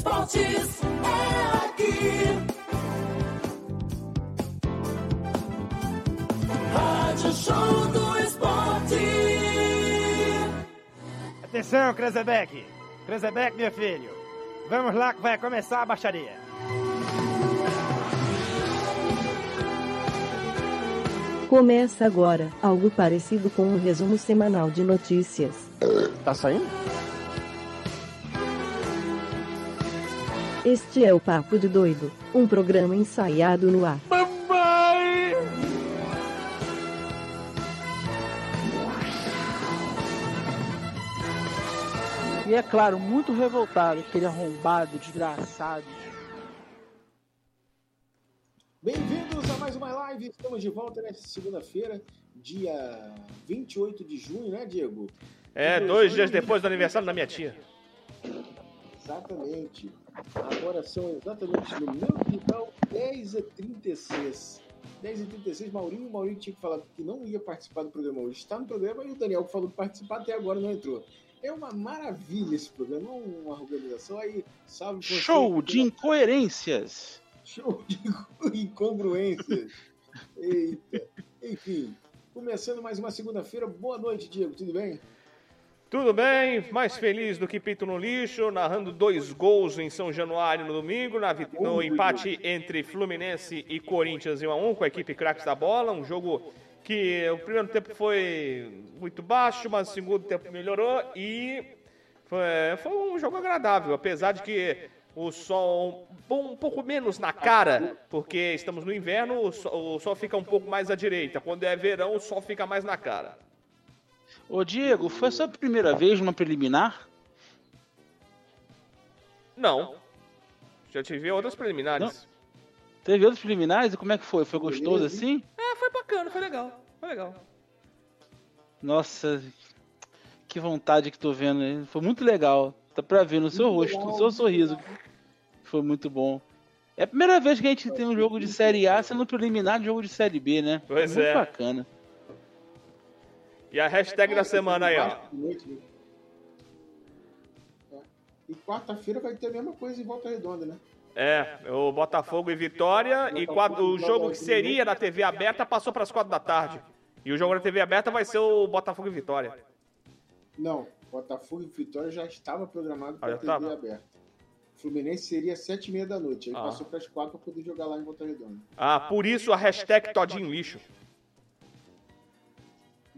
esportes é aqui. Rádio Show do Esporte. Atenção, Krezebeck. Krezebeck, meu filho. Vamos lá que vai começar a baixaria. Começa agora, algo parecido com um resumo semanal de notícias. Tá saindo? Este é o Papo de Doido, um programa ensaiado no ar. Mamãe! E é claro, muito revoltado, aquele arrombado, desgraçado. Bem-vindos a mais uma live. Estamos de volta nesta segunda-feira, dia 28 de junho, né, Diego? É, dois dias depois do aniversário da minha tia. Exatamente. Agora são exatamente no meu quintal 10h36. 10h36, Maurinho. Maurinho tinha que falar que não ia participar do programa hoje. Está no programa e o Daniel que falou que participar até agora não entrou. É uma maravilha esse programa, uma organização aí, sabe? Show de incoerências. Show de incongruências. Eita. Enfim, começando mais uma segunda-feira. Boa noite, Diego. Tudo bem? Tudo bem, mais feliz do que Pinto no lixo, narrando dois gols em São Januário no domingo, na no empate entre Fluminense e Corinthians em 1 a 1 com a equipe craques da bola, um jogo que o primeiro tempo foi muito baixo, mas o segundo tempo melhorou e foi, foi um jogo agradável, apesar de que o sol um pouco menos na cara, porque estamos no inverno, o sol, o sol fica um pouco mais à direita. Quando é verão, o sol fica mais na cara. Ô Diego, foi a sua primeira vez numa preliminar? Não. Já tive outras preliminares. Teve outros preliminares e como é que foi? Foi gostoso assim? É, foi bacana, foi legal. Foi legal. Nossa, que vontade que tô vendo. hein? Foi muito legal. Tá pra ver no seu rosto, no seu sorriso. Foi muito bom. É a primeira vez que a gente tem um jogo de Série A sendo preliminar de jogo de Série B, né? Pois muito é. bacana. E a hashtag da semana aí, ó. É. E quarta-feira vai ter a mesma coisa em Volta Redonda, né? É, o Botafogo e Vitória. E o jogo que seria na TV aberta passou para as quatro da tarde. E o jogo na TV aberta vai ser o Botafogo e Vitória. Não, Botafogo e Vitória já estava programado Ah, para já TV tava? aberta. Fluminense seria às sete e meia da noite. Aí Ah. passou para as quatro para poder jogar lá em Volta Redonda. Ah, por isso a hashtag Todinho Lixo.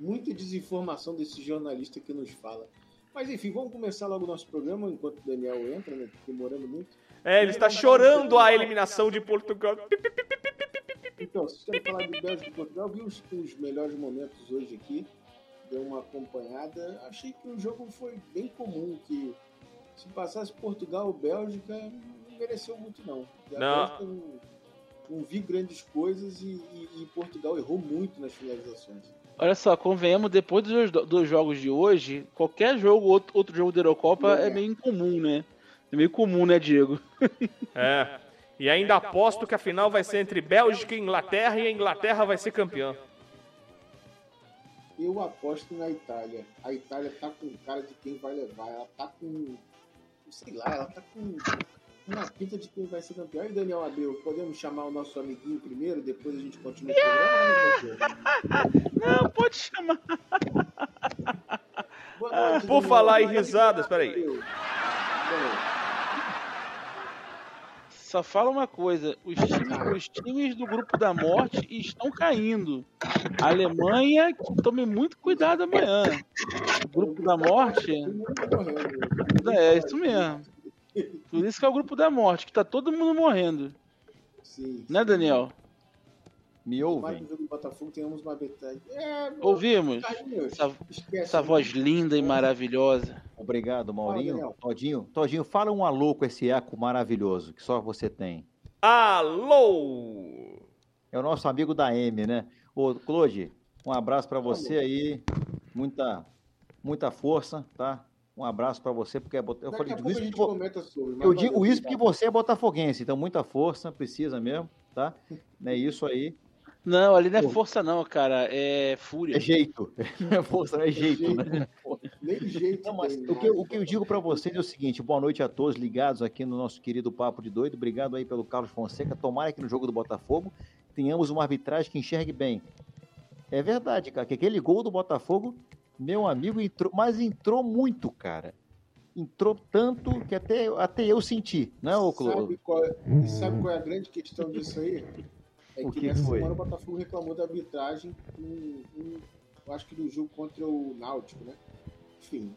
Muita desinformação desse jornalista que nos fala. Mas enfim, vamos começar logo o nosso programa enquanto o Daniel entra, né? Demorando muito. É, ele está chorando a eliminação de Portugal. Então, se você falar de Bélgica e Portugal, vi os, os melhores momentos hoje aqui, deu uma acompanhada. Achei que o jogo foi bem comum, que se passasse Portugal ou Bélgica, não mereceu muito não. A Não. Bélgica não, não vi grandes coisas e, e- e Portugal errou muito nas finalizações. Olha só, convenhamos, depois dos, dos jogos de hoje, qualquer jogo, outro, outro jogo da Eurocopa é meio incomum, né? É meio comum, né, Diego? É. E ainda aposto que a final vai ser entre Bélgica e Inglaterra e a Inglaterra vai ser campeã. Eu aposto na Itália. A Itália tá com cara de quem vai levar. Ela tá com. Sei lá, ela tá com uma pinta de quem vai ser campeão. E Daniel Abreu, podemos chamar o nosso amiguinho primeiro, depois a gente continua o programa? Não, pode chamar. Noite, Por Daniel. falar em risadas, peraí. Só fala uma coisa: os times, os times do grupo da morte estão caindo. A Alemanha, tome muito cuidado amanhã. O grupo da morte é isso mesmo. Por isso que é o grupo da morte, que tá todo mundo morrendo. Sim. Né, Daniel? Me ouvem? jogo do Botafogo, tenhamos uma betade. É, Ouvimos? Carlinhos, Essa, essa voz linda e maravilhosa. Obrigado, Fala, Maurinho. Daniel. Todinho, Todinho, fala um alô com esse eco maravilhoso que só você tem. Alô! É o nosso amigo da M, né? Ô, Claude, um abraço pra você aí. Muita, muita força, tá? Um abraço pra você, porque é bota- eu Daqui falei digo pouco isso comenta sobre. eu digo isso porque você é botafoguense, então muita força, precisa mesmo, tá? É isso aí. Não, ali não é força, não, cara. É fúria. É jeito. Não é força, não é jeito, né? Nem jeito. Não, mas o que, o que eu digo para vocês é o seguinte: boa noite a todos ligados aqui no nosso querido Papo de Doido. Obrigado aí pelo Carlos Fonseca. Tomara que no jogo do Botafogo tenhamos uma arbitragem que enxergue bem. É verdade, cara, que aquele gol do Botafogo, meu amigo, entrou, mas entrou muito, cara. Entrou tanto que até, até eu senti, né, ô Clô? Sabe qual, é, sabe qual é a grande questão disso aí? É O que, que nessa foi? semana o Botafogo reclamou da arbitragem, em- em- eu acho que do jogo contra o Náutico, né? Enfim.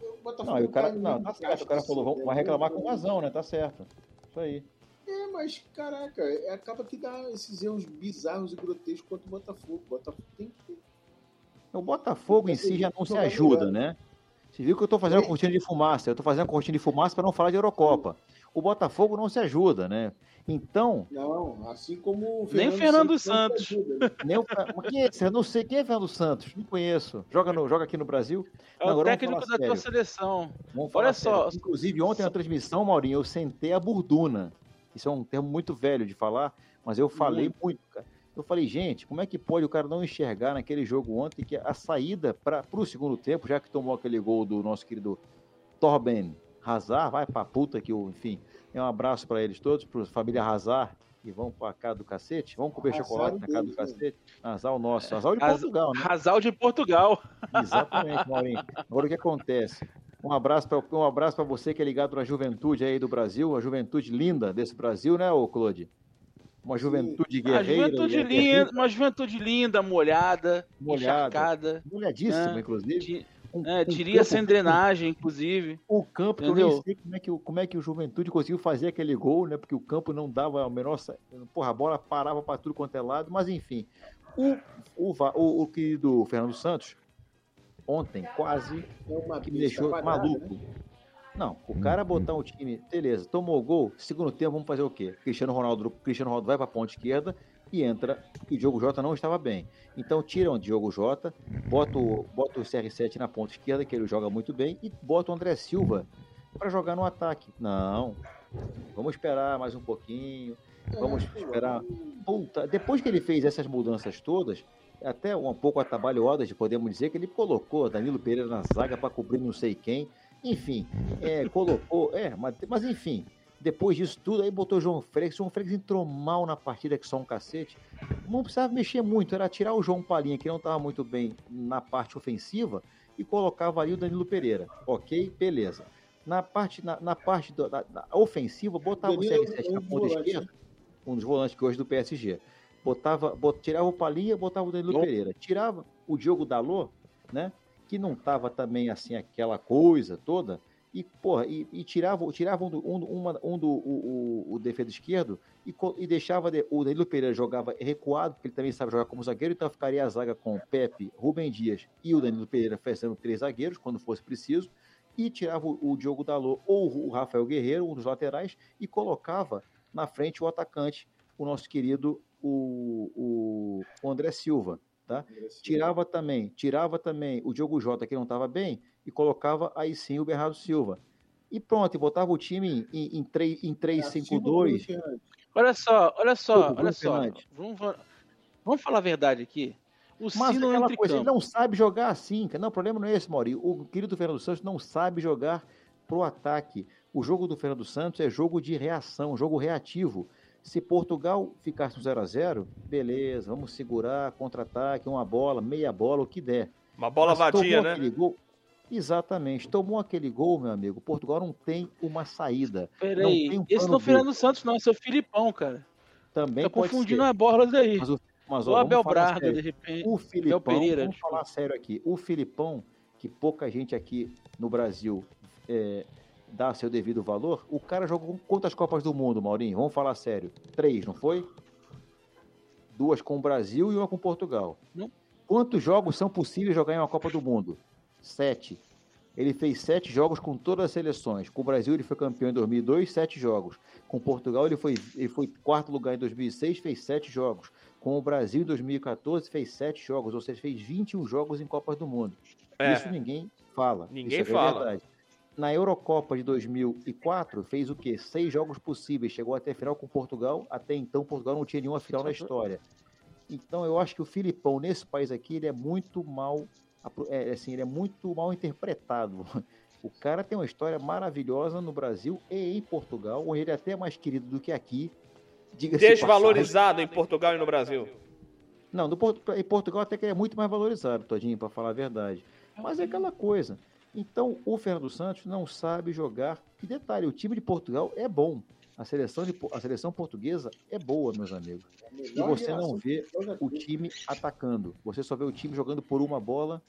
O Botafogo Não, o cara, tá não, tá certo, o cara falou, vamos- vai né? reclamar com razão, né? Tá certo. Isso aí. É, mas caraca, é, acaba que dá esses erros bizarros e grotescos contra o Botafogo. O Botafogo tem que. O Botafogo em si já não se ajuda, né? Você viu que eu tô fazendo uma cortina de fumaça. Eu tô fazendo uma cortina de fumaça para não falar de Eurocopa. O Botafogo não se ajuda, né? Então, Não, assim como o Nem Fernando Santos Santos. ajuda, né? nem o... Quem é esse? Eu não sei quem é Fernando Santos. Não conheço. Joga, no... Joga aqui no Brasil? É Não, o técnico da tua sério. seleção. Vamos falar Olha sério. só. Inclusive, ontem na transmissão, Maurinho, eu sentei a burduna. Isso é um termo muito velho de falar, mas eu falei muito, cara. Eu falei, gente, como é que pode o cara não enxergar naquele jogo ontem que a saída para o segundo tempo, já que tomou aquele gol do nosso querido Torben Hazard, vai pra puta que o, enfim, é um abraço para eles todos, para família Hazard, e vão pra casa do cacete, vão comer Hazard chocolate na casa do cacete. Hazard o nosso, Hazard de Haz- Portugal, né? Rasal de Portugal. Exatamente, Maurinho. Agora o que acontece? Um abraço para um abraço para você que é ligado na juventude aí do Brasil, a juventude linda desse Brasil, né, ô Claude? Uma juventude Uma guerreira. juventude e linda, uma juventude linda, molhada, Molhada. encharcada. molhadíssima, É. inclusive. Ti- Um- É, um diria campo- sem drenagem, inclusive. O campo, que eu Entendeu? nem sei como é, que, o- como é que o Juventude conseguiu fazer aquele gol, né? Porque o campo não dava a menor. Porra, a bola parava para tudo quanto é lado, mas enfim. O, o, o, o querido Fernando Santos, ontem, quase É uma que me deixou quadrada, maluco. né? Não, o cara botar um time, beleza, tomou gol, segundo tempo vamos fazer o quê? Cristiano Ronaldo, Cristiano Ronaldo vai para a ponta esquerda e entra, e o Diogo Jota não estava bem. Então tiram o Diogo Jota, bota o, bota o CR7 na ponta esquerda, que ele joga muito bem, e bota o André Silva para jogar no ataque. Não, vamos esperar mais um pouquinho, vamos É, esperar. Puta, depois que ele fez essas mudanças todas, até um pouco atabalhoadas, podemos dizer, que ele colocou Danilo Pereira na zaga para cobrir não sei quem. Enfim, é, colocou. É, mas, mas enfim, depois disso tudo, aí botou João Félix. João Félix entrou mal na partida, que só um cacete. Não precisava mexer muito, era tirar o João Palinha, que não estava muito bem na parte ofensiva, e colocava ali o Danilo Pereira. Ok, beleza. Na parte, na, na parte do- da, da ofensiva, botava Danilo o CR7 é na ponta esquerda, um dos volantes que hoje é do PSG. Botava, bot- tirava o Palinha, botava o Danilo Bom. Pereira. Tirava o Diogo Dalô, né? Que não tava também assim aquela coisa toda. E, porra, e, e tirava, tirava um do, um, uma- um do o, o, o defesa esquerdo e, e deixava de- o Danilo Pereira jogava recuado, porque ele também sabe jogar como zagueiro, então ficaria a zaga com Pepe, Rubem Dias e o Danilo Pereira fazendo três zagueiros, quando fosse preciso, e tirava o, o Diogo Dalô ou o Rafael Guerreiro, um dos laterais, e colocava na frente o atacante, o nosso querido o, o André Silva, tá? Tirava também, tirava também o Diogo Jota, que não estava bem, e colocava aí sim o Bernardo Silva. E pronto, e botava o time em, em, 3, em É, 3-5-2. Olha só, olha só, Bruno olha só. Vamos, vamos falar a verdade aqui. O Mas Sino aquela entre coisa, ele não sabe jogar assim. cara. Não, o problema não é esse, Mauri. O querido Fernando Santos não sabe jogar pro ataque. O jogo do Fernando Santos é jogo de reação, jogo reativo. Se Portugal ficasse no 0 a 0 beleza, vamos segurar, contra-ataque, uma bola, meia bola, o que der. Uma bola Mas vadia, né? gol- Exatamente. Tomou aquele gol, meu amigo. Portugal não tem uma saída. Peraí, não tem um esse não é o. Fernando Santos, não, esse é o Filipão, cara. Também tá confundindo ser. as bolas aí. Mas o, mas, ó, o Abel Braga, de repente. O Filipão, Pereira, vamos falar sério aqui. O Filipão, que pouca gente aqui no Brasil é, dá seu devido valor, o cara jogou quantas Copas do Mundo, Maurinho? Vamos falar sério. Três, não foi? Duas com o Brasil e uma com Portugal. Não. Quantos jogos são possíveis jogar em uma Copa do Mundo? Sete. Ele fez sete jogos com todas as seleções. Com o Brasil ele foi campeão em 2002, sete jogos. Com Portugal ele foi, ele foi quarto lugar em 2006, fez sete jogos. Com o Brasil em 2014 fez sete jogos, ou seja, fez 21 jogos em Copas do Mundo. É. Isso ninguém fala. Ninguém Isso é fala. verdade. Na Eurocopa de 2004 fez o quê? Seis jogos possíveis. Chegou até a final com Portugal. Até então Portugal não tinha nenhuma final na história. Então eu acho que o Filipão nesse país aqui ele é muito mal é, assim, ele é muito mal interpretado. O cara tem uma história maravilhosa no Brasil e em Portugal, onde ele é até mais querido do que aqui. Desvalorizado em Portugal e no Brasil. Não, no em Portugal até que ele é muito mais valorizado, Todinho, para falar a verdade. Mas é aquela coisa. Então, o Fernando Santos não sabe jogar. E detalhe, o time de Portugal é bom. A seleção, de, a seleção portuguesa é boa, meus amigos. A E você não vê que o time atacando. Você só vê o time jogando por uma bola,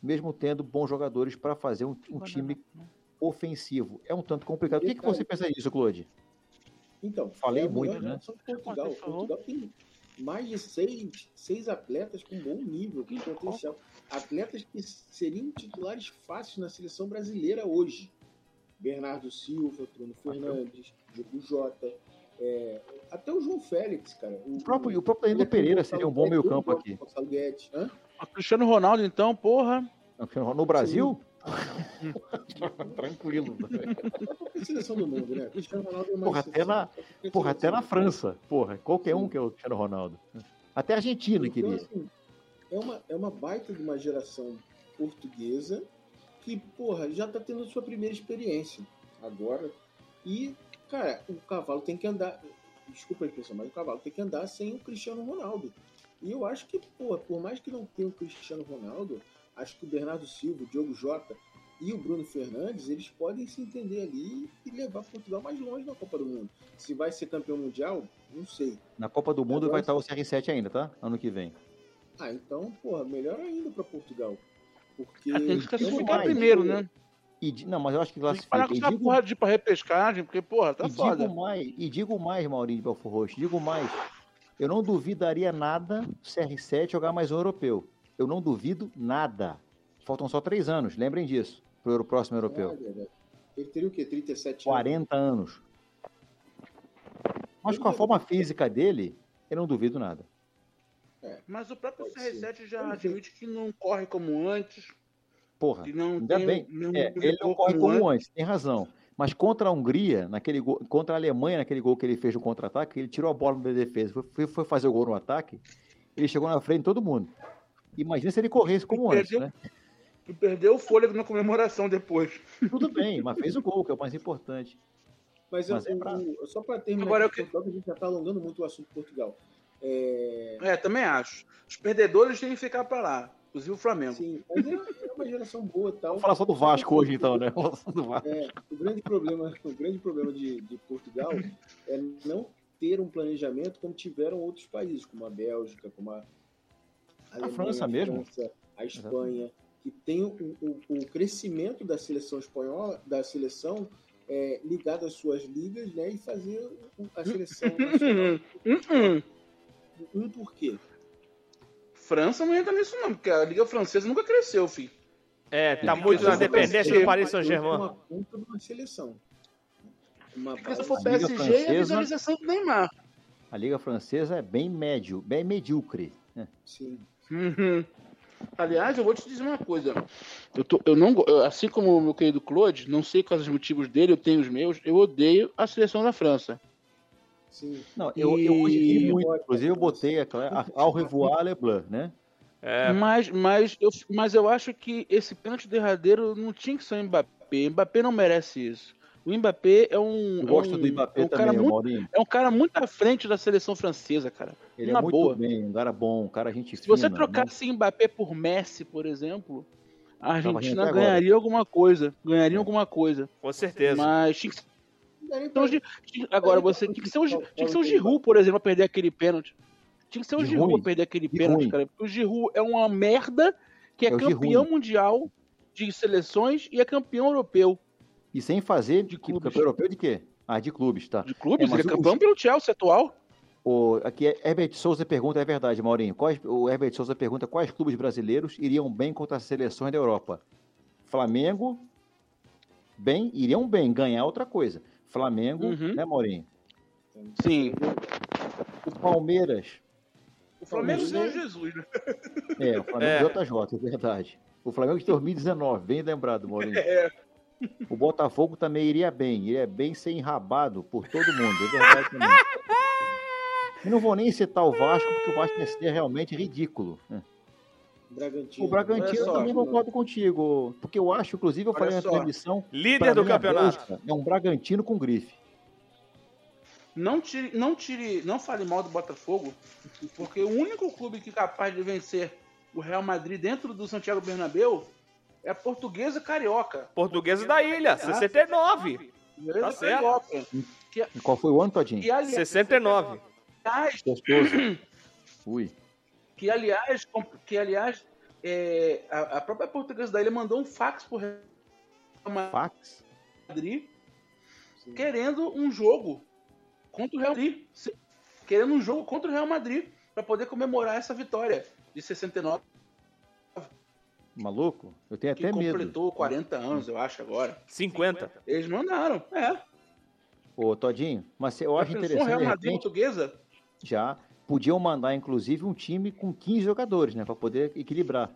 mesmo tendo bons jogadores para fazer um, um time ofensivo. É um tanto complicado. O que, que você pensa disso, Claude? Então, Falei é muito, né? Portugal. Portugal tem mais de seis, seis atletas com bom nível, com potencial. Atletas que seriam titulares fáceis na seleção brasileira hoje. Bernardo Silva, Bruno Fernandes, Diogo Jota, é, até o João Félix, cara. O próprio, o próprio Danilo ele é Pereira seria um bom meio campo aqui. O Cristiano Ronaldo, então, porra. No Brasil? Tranquilo. Qualquer seleção do mundo, né? Cristiano Ronaldo é mais Porra, até na- Porra, até na França. Porra, qualquer um que é o Cristiano Ronaldo. Até a Argentina Então, queria. assim, é uma, é uma baita de uma geração portuguesa que, porra, já tá tendo sua primeira experiência agora. E, cara, o cavalo tem que andar. Desculpa a expressão, mas o cavalo tem que andar sem o Cristiano Ronaldo. E eu acho que, porra, por mais que não tenha o Cristiano Ronaldo, acho que o Bernardo Silva, o Diogo Jota e o Bruno Fernandes, eles podem se entender ali e levar Portugal mais longe na Copa do Mundo. Se vai ser campeão mundial, não sei. Na Copa do Mundo Agora vai estar o CR7 ainda, tá? Ano que vem. Ah, então, porra, melhor ainda pra Portugal. Porque. Ah, tem que é classificar primeiro, né? E, não, mas eu acho que Tem que parar classifica. com porra de ir pra repescagem, porque, porra, tá e foda. digo mais, e digo mais, Maurinho de Belfor Roxo, digo mais. Eu não duvidaria nada o CR7 jogar mais um europeu. Eu não duvido nada. Faltam só três anos, lembrem disso, pro próximo europeu. Ah. Ele teria o quê? 37 anos? 40 anos. Mas com a forma física dele, eu não duvido nada. Mas o próprio Pode ser. CR7 já admite que não corre como antes, Porra, que não ainda tem bem. não É, ele não corre como antes. antes, tem razão. Mas contra a Hungria, naquele gol, contra a Alemanha, naquele gol que ele fez no contra-ataque, ele tirou a bola da defesa, foi, foi fazer o gol no ataque, ele chegou na frente de todo mundo. Imagina se ele corresse como Ele antes, perdeu- né? E perdeu o fôlego na comemoração depois. Tudo bem, mas fez o gol, que é o mais importante. Mas, Mas eu- é pra- só para terminar, Agora, aqui, Portugal, que a gente já está alongando muito o assunto Portugal. É, É, também acho. Os perdedores têm que ficar pra lá. Inclusive o Flamengo. sim, mas é, é uma geração boa e tal. Vamos falar só do Vasco hoje, então, né? Do Vasco. É, o grande problema, o grande problema de, de Portugal é não ter um planejamento como tiveram outros países, como a Bélgica, como a Alemanha, França mesmo. França, a Espanha, que tem o, o- o crescimento da seleção espanhola, da seleção é, ligado às suas ligas, né, e fazer a seleção nacional Hum, hum. um por quê? França não entra nisso, não, porque a Liga Francesa nunca cresceu, filho. É, tá É, muito na dependência do Paris Uma Saint-Germain. ponta de uma seleção. Uma Porque se for a PSG, é a Francesa- visualização do Neymar. A Liga Francesa é bem médio, bem medíocre. né? Sim. Uhum. Aliás, eu vou te dizer uma coisa. Eu tô, eu não, eu- assim como o meu querido Claude, não sei quais os motivos dele, eu tenho os meus, eu odeio a seleção da França. Sim. Não, eu, eu E- muito. Inclusive, eu botei aquela, a- ao revoar Leblanc, né? É, Mas, mas, eu, mas eu acho que esse pênalti derradeiro não tinha que ser o Mbappé. O Mbappé não merece isso. O Mbappé é um. Eu gosto é um, do Mbappé é um cara também, o muito, Maurinho. É um cara muito à frente da seleção francesa, cara. Ele na é muito boa. bem, um cara bom, um cara gente Se você fina, né? trocasse Mbappé por Messi, por exemplo, a Argentina ganharia alguma coisa. Ganharia alguma coisa. com certeza. Mas tinha que ser Então, agora você tinha que ser o, tinha que ser o Giroud, por exemplo, pra perder aquele pênalti. Tinha que ser o Giroud pra perder aquele pênalti, cara. Porque o Giroud é uma merda que é, É campeão mundial de seleções e é campeão europeu E sem fazer De clubes. campeão europeu de quê? Ah, de clubes, tá. de clubes. É, ele é campeão pelo Chelsea atual. O, aqui é Herbert Souza pergunta, é verdade, Maurinho. Quais, o Herbert Souza pergunta quais clubes brasileiros iriam bem contra as seleções da Europa? Flamengo, bem, iriam bem, ganhar outra coisa. Flamengo, Uhum. né, Maurinho? Sim. O Palmeiras, O Flamengo é o Jesus, né? é, o Flamengo É. JJ, é verdade. O Flamengo de 2019, bem lembrado, Maurinho. É. O Botafogo também iria bem, iria bem ser enrabado por todo mundo, é verdade também. E não vou nem citar o Vasco, porque o Vasco ia ser realmente ridículo. Bragantino. O Bragantino eu só. também concordo contigo, porque eu acho, inclusive, eu Olha falei na transmissão. Líder do campeonato. Bélgica É um Bragantino com grife. Não tire, não tire, não fale mal do Botafogo, porque o único clube que é capaz de vencer o Real Madrid dentro do Santiago Bernabéu é a Portuguesa Carioca. Portuguesa da Ilha, 69. Portuguesa certo. Carioca. E qual foi o ano, Todinho? Que aliás, 69. Gostoso. Ui. que aliás, que aliás é, a, a própria Portuguesa da Ilha mandou um fax pro Real Fax? Madrid Sim. querendo um jogo contra o Real Madrid. Querendo um jogo contra o Real Madrid para poder comemorar essa vitória de 69, Maluco? Eu tenho que até medo. completou 40 anos, eu acho, agora. 50. Eles mandaram, é. Ô, Todinho, mas eu Já acho interessante, Real Madrid repente, portuguesa? já podiam mandar, inclusive, um time com 15 jogadores, né? Pra poder equilibrar.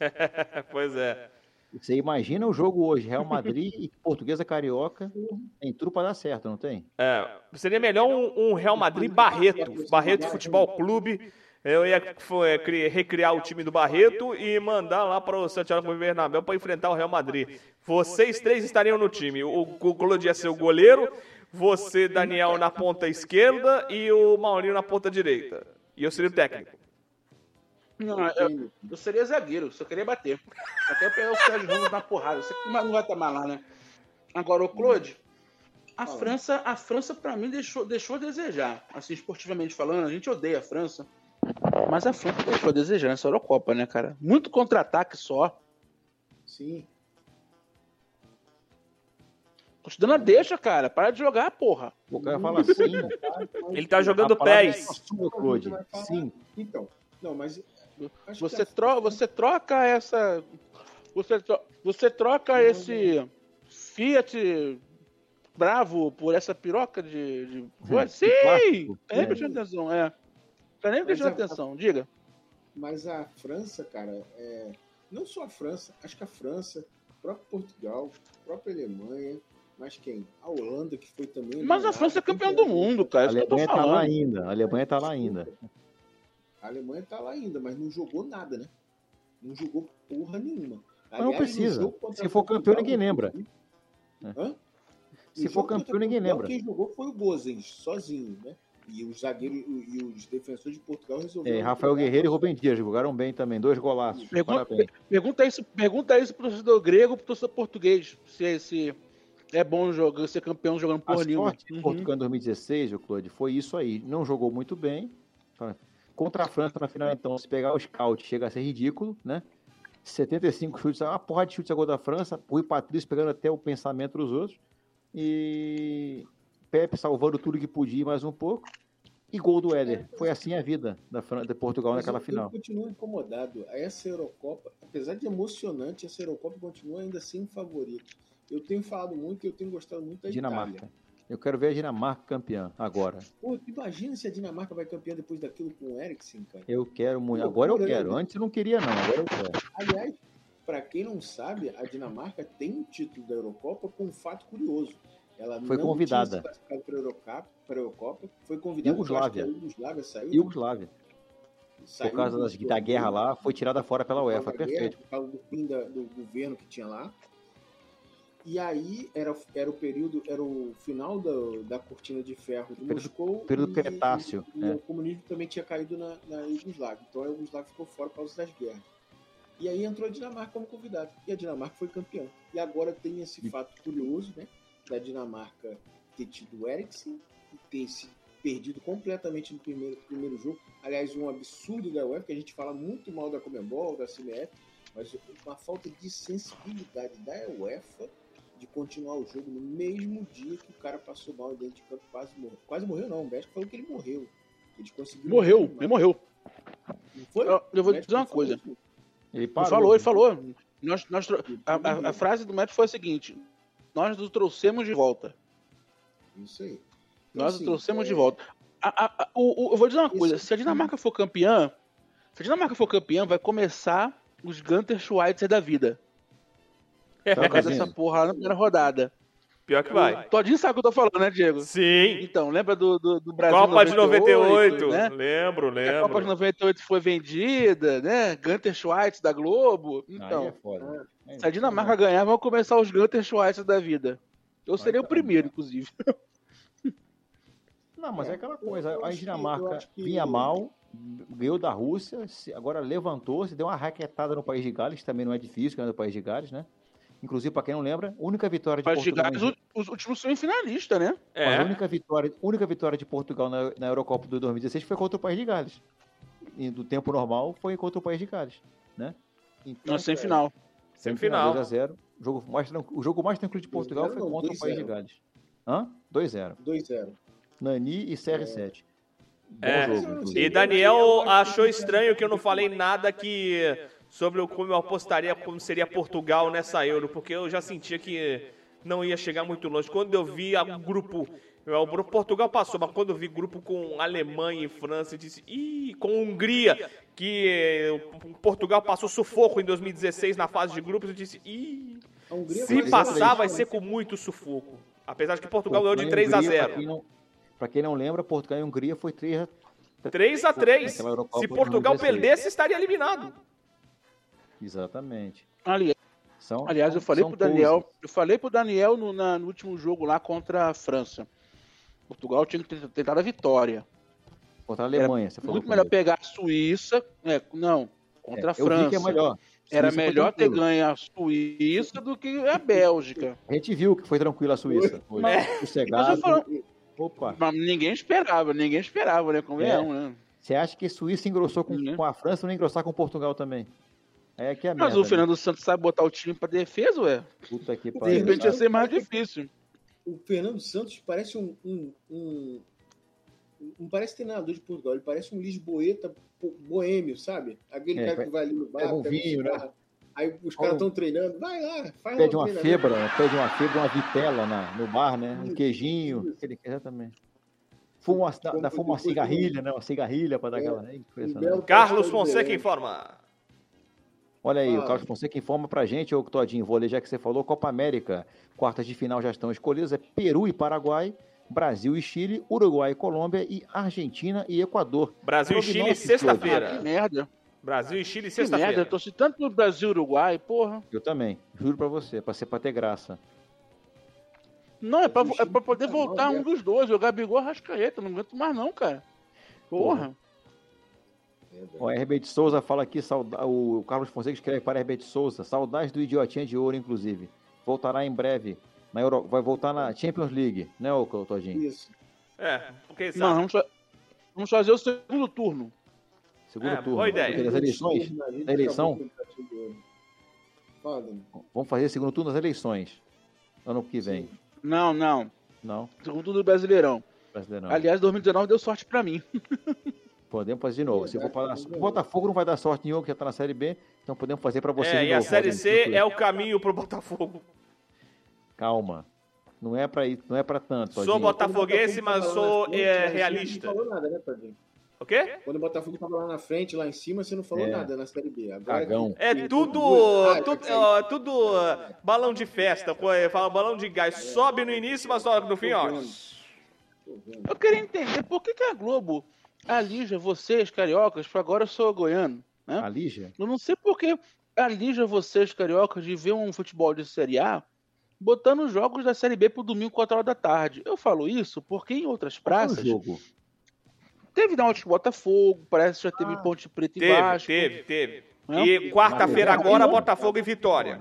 pois é. Você imagina o jogo hoje, Real Madrid e Portuguesa Carioca, tem tudo pra dar certo, não tem? É, seria melhor um, um Real Madrid Barreto. Barreto Futebol Clube. Eu ia foi, cri- recriar o time do Barreto e mandar lá para o Santiago Bernabéu para enfrentar o Real Madrid. Vocês três estariam no time. O, o Claudio ia ser o goleiro, você, Daniel, na ponta esquerda e o Maurinho na ponta direita. E eu seria o técnico. Não, eu, eu seria zagueiro, só queria bater. Queria pegar o Sérgio Ramos na porrada. Você que não vai mais lá, né? Agora, o Claude, a. França, a França para mim deixou, deixou a desejar. Assim, esportivamente falando, a gente odeia a França. Mas a França deixou a desejar nessa Eurocopa, né, cara? Muito contra-ataque só. Sim. Tô te dando a deixa, cara. Para de jogar, porra. O cara fala assim, Ele tá jogando pés. é. Sim. Então, não, mas. Você, tro você troca essa. Você, tro você troca esse Fiat Bravo por essa piroca de. de... É, Sim! plástico. É. atenção, é. Tá nem prestando Mas a- atenção, diga. Mas a França, cara, é... não só a França, acho que a França, o próprio Portugal, a própria Alemanha, mas quem? A Holanda, que foi também. Mas a França é campeã do mundo, A cara. Eu tô Alemanha tá lá ainda. A Alemanha tá lá ainda. A Alemanha tá lá ainda, mas não jogou nada, né? Não jogou porra nenhuma. Mas não Aliás, no precisa. Se for campeão, ninguém lembra. Hã? Se for campeão, ninguém lembra. Quem jogou foi o Gozens, sozinho, né? E os zagueiros e os defensores de Portugal resolveram. É, Rafael Guerreiro e Rubem Dias jogaram bem também. Dois golaços. Pergunta, Parabéns. pergunta, isso, pergunta isso pro torcedor grego, pro torcedor português. Se, se é bom jogar, ser campeão jogando A nenhuma. sorte de Uhum. Portugal em 2016, o Claude, foi isso aí. Não jogou muito bem. Contra a França na final, então, se pegar o scout, chega a ser ridículo, né? 75 chutes, uma porra de chutes a gol da França. Rui Patrício pegando até o pensamento dos outros. E Pepe salvando tudo que podia mais um pouco. E gol do Éder. Foi assim a vida da, Fran- de Portugal Mas naquela eu, final. Eu continuo incomodado. Essa Eurocopa, apesar de emocionante, essa Eurocopa continua ainda sem favorito. Eu tenho falado muito e eu tenho gostado muito da Dinamarca. Itália. Eu quero ver a Dinamarca campeã agora. Pô, imagina se a Dinamarca vai campeã depois daquilo com o Eriksen, cara. Eu quero muito. Pô, Agora eu quero. Antes eu não queria, não. Agora eu quero. Aliás, para quem não sabe, a Dinamarca tem um título da Eurocopa com um fato curioso. Ela Foi não convidada. tinha para Eurocopa, para Eurocopa, foi convidada Iugoslávia. Iugoslávia saiu, Iugoslávia. saiu Por causa das, da guerra lá, foi tirada fora pela UEFA. da guerra, Perfeito. Por causa do fim da- do governo que tinha lá. E aí era, era o período, era o final da, da cortina de ferro de Período- Moscou. período e- Cretáceo, E, é. o comunismo também tinha caído na, na Iugoslávia. Então a Iugoslávia ficou fora por causa das guerras. E aí entrou a Dinamarca como convidada. E a Dinamarca foi campeã. E agora tem esse E- fato curioso, né? Da Dinamarca ter tido o Eriksen e ter se perdido completamente no primeiro, primeiro jogo. Aliás, um absurdo da UEFA, que a gente fala muito mal da Comembol, da CBF, mas uma falta de sensibilidade da UEFA de continuar o jogo no mesmo dia que o cara passou mal dentro de campo, quase morreu. Quase morreu não, o médico falou que ele morreu. Eles conseguiram Morreu, ele morreu. Não foi? Eu- eu vou dizer uma falou coisa. Ele Ele parou. falou, ele falou. Nós, nós, a, a- a frase do médico foi a seguinte: Nós o trouxemos de volta. Isso aí. Então, Nós assim, o trouxemos é, de volta. A- a- a- o- o- eu vou dizer uma Isso- coisa: se a Dinamarca for campeã, se a Dinamarca for campeã, vai começar os Gunter Schweitzer da vida. Tá Por causa dessa porra lá na primeira rodada. Pior que vai. Todinho sabe o que eu tô falando, né, Diego? Sim. Então, lembra do, do, do Brasil Copa de 98. né? Lembro, A Copa de lembro. 98 foi vendida, né? Gunter Schweitz da Globo. Aí Então, é foda. É, se a Dinamarca ganhar, vão começar os Gunter Schweitz da vida. Eu seria o primeiro, inclusive. Não, mas é aquela coisa. A que- Dinamarca que- vinha mal, ganhou da Rússia, se- agora levantou-se, deu uma raquetada no País de Gales, também não é difícil ganhar do País de Gales, né? Inclusive, para quem não lembra, única vitória de Mas de Portugal. Gales, o- os últimos semifinalistas, né? Mas a É. única vitória, única vitória de Portugal na, na Eurocopa do 2016 foi contra o País de Gales. E do tempo normal foi contra o País de Gales, né? Então, Na semifinal. Semifinal. 2x0. O jogo mais, o jogo mais tranquilo de Portugal 2x0 foi contra o País de 2x0. Gales. Hã? 2x0. 2-0. Nani e CR7. Bom É. jogo, inclusive. E Daniel achou estranho que eu não falei nada que sobre o- como eu apostaria como seria Portugal nessa Euro, porque eu já sentia que não ia chegar muito longe. Quando eu vi o grupo, o Portugal passou, mas quando eu vi grupo com Alemanha e França, eu disse, ih, com Hungria, que Portugal passou sufoco em 2016 na fase de grupos, eu disse, A Hungria se passar vai ser com muito sufoco. Apesar de que Portugal ganhou de 3 a Hungria, Pra 0. quem, não, pra quem não lembra, Portugal e Hungria foi 3 a 3 a 3. Naquela Eurocopa Se de Portugal 2016. perdesse, estaria eliminado. Exatamente. Ali- São, Aliás, eu são- falei são pro Daniel, coisas. eu falei pro Daniel no, na- no último jogo lá contra a França. Portugal tinha que ter tentado a vitória. Contra a Alemanha, você falou. Muito melhor comigo. pegar a Suíça, é, não, contra a É, eu França. vi que é melhor. Era Suíça foi melhor ter ganho a Suíça do que a Bélgica. A gente viu que foi tranquilo a Suíça. Foi Mas- sossegado. eu falo- Opa. Mas ninguém esperava, ninguém esperava, né? Convenhamos, né? Você acha que Suíça engrossou com, com a França ou não engrossar com Portugal também? É que é Mas merda, o Fernando Santos sabe botar o time pra defesa, ué. né? Puta que De pariu. repente ia ser mais difícil. O Fernando Santos parece um, um, um, Não parece treinador de Portugal, ele parece um lisboeta boêmio, sabe? Aquele É, cara que vai ali no bar, pega um vinho, né? Aí os caras estão treinando, vai lá, faz Pede uma febra, né? pede uma febra, uma vitela na, no bar, né? Um queijinho, aquele, exatamente. Fuma uma, dá, dá- fuma uma cigarrilha, né? Uma cigarrilha pra dar É, aquela. É belo Carlos de Fonseca informa. Olha aí, o. Carlos Fonseca informa pra gente, ô Todinho, vou ler já que você falou, Copa América, quartas de final já estão escolhidas, é Peru e Paraguai, Brasil e Chile, Uruguai e Colômbia e Argentina e Equador. Brasil e Chile, Prognósticos, Ah, que sexta-feira. merda. Brasil e Chile, Que merda. sexta-feira. Eu torci tanto pro Brasil e Uruguai, porra. Eu também, juro pra você, pra ser pra ter graça. Não, é pra, é pra Chile poder tá voltar um dos dois. O Gabigol Rascaeta. Não aguento mais, não, cara. Porra. O Herbert Souza fala aqui, sauda- o Carlos Fonseca escreve para Herbert de Souza, saudades do Idiotinha de Ouro, inclusive. Voltará em breve, na Euro... vai voltar na Champions League, né, ô Todinho? Isso. É, porque Não, sabe. vamos, fa- vamos fazer o segundo turno. Segundo É, turno. boa ideia. Porque das eleições, da eleição? vamos fazer segundo turno das eleições, ano que vem. Não, não. Não, Segundo turno do Brasileirão. brasileirão. Aliás, 2019 deu sorte pra mim. Podemos fazer de novo. Se for para Verdade, o Botafogo não vai dar sorte nenhuma, que já tá na Série B, então podemos fazer para você É, de e a Série C é o caminho pro Botafogo. Calma. Não é para ir, não é para tanto. Sou Todinho. botafoguense, o mas sou é, realista. Não falou nada, né, Tadinho? O quê? Quando o Botafogo tava lá na frente, lá em cima, você não falou É. nada na Série B. Agora É tudo, Ah, tudo, ó, tudo ó, balão de festa, é, fala balão de gás. Sobe no início, mas sobe no fim, ó. Eu queria entender por que, que a Globo alija vocês, cariocas, pra agora eu sou goiano. Né? A Lígia? Eu não sei por que alija vocês, cariocas, de ver um futebol de Série A botando os jogos da Série B pro domingo, 4 horas da tarde. Eu falo isso porque em outras Qual foi o praças jogo. teve Náutico Botafogo, parece que já teve Ah, Ponte Preta e Teve, Vasco. teve, teve. Né? E quarta-feira agora. Botafogo e Vitória.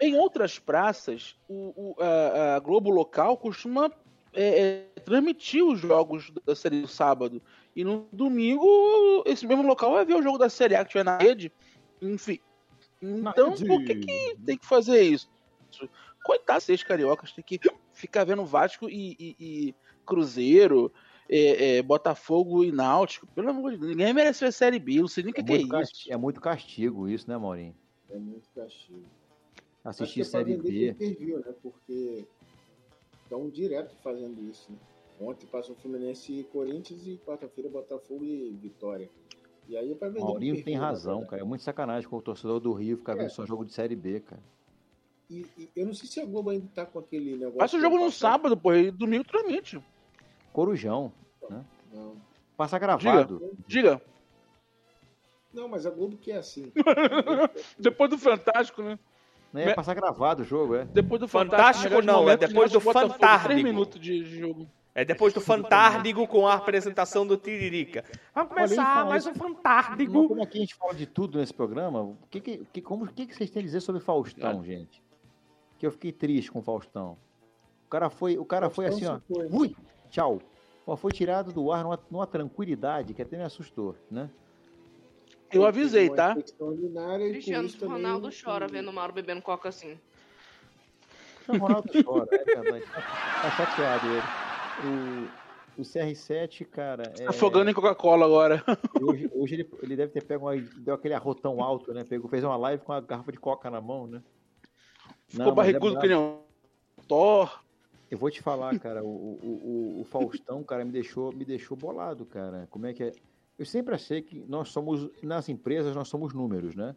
Em outras praças, o- o- a, a Globo local costuma é, é, transmitir os jogos da Série do sábado. E no domingo, esse mesmo local vai ver o jogo da Série A que tiver na rede. Enfim. Então, rede. por que, que tem que fazer isso? Coitado, vocês cariocas, tem que ficar vendo Vasco e, e- e Cruzeiro, é, é, Botafogo e Náutico. Pelo amor de Deus, ninguém merece ver Série B. Não sei nem o É que, que é muito, isso. é muito castigo isso, né, Maurinho? É muito castigo. Que Assistir é Série B. né? Porque estão direto fazendo isso. Né? Ontem passou Fluminense e Corinthians e quarta-feira Botafogo e Vitória. E aí é pra vender Maurinho pay-per-view, tem razão, cara. É muito sacanagem com o torcedor do Rio ficar É. vendo só jogo de Série B, cara. E, e eu não sei se a Globo ainda tá com aquele negócio. Passa o jogo no sábado, pô, e domingo transmite. Corujão. Não. Passa gravado. Diga. não, mas a Globo que é assim. Depois do Fantástico, né? Não é passar gravado o jogo, é. Depois do Fantástico melhores não, é momentos, depois do Fantárdigo. Três minutos de jogo. É depois do Fantárdigo com a apresentação do Tiririca. Vamos começar mais um Fantárdigo. como aqui a gente fala de tudo nesse programa, o que, que, que- como, o que, que vocês têm a dizer sobre Faustão, gente? Que eu fiquei triste com o Faustão. O cara foi, o cara foi assim, ó. Ui, tchau. Ó, foi tirado do ar numa, numa tranquilidade que até me assustou, né? Eu avisei, uma tá? Cristiano Ronaldo chora vendo o Mauro bebendo coca assim. O Ronaldo chora, é verdade. Tá, tá chateado ele. O, o CR7, cara. É, Afogando em Coca-Cola agora. Hoje, hoje ele, ele deve ter pego uma, deu aquele arrotão alto, né? Pegou, fez uma live com a garrafa de coca na mão, né? Ficou Não, é barrigudo que nem um Thor. Eu vou te falar, cara, o, o, o, o Faustão, cara, me deixou, me deixou bolado, cara. Como é que é? Eu sempre achei que nós somos, nas empresas, nós somos números, né?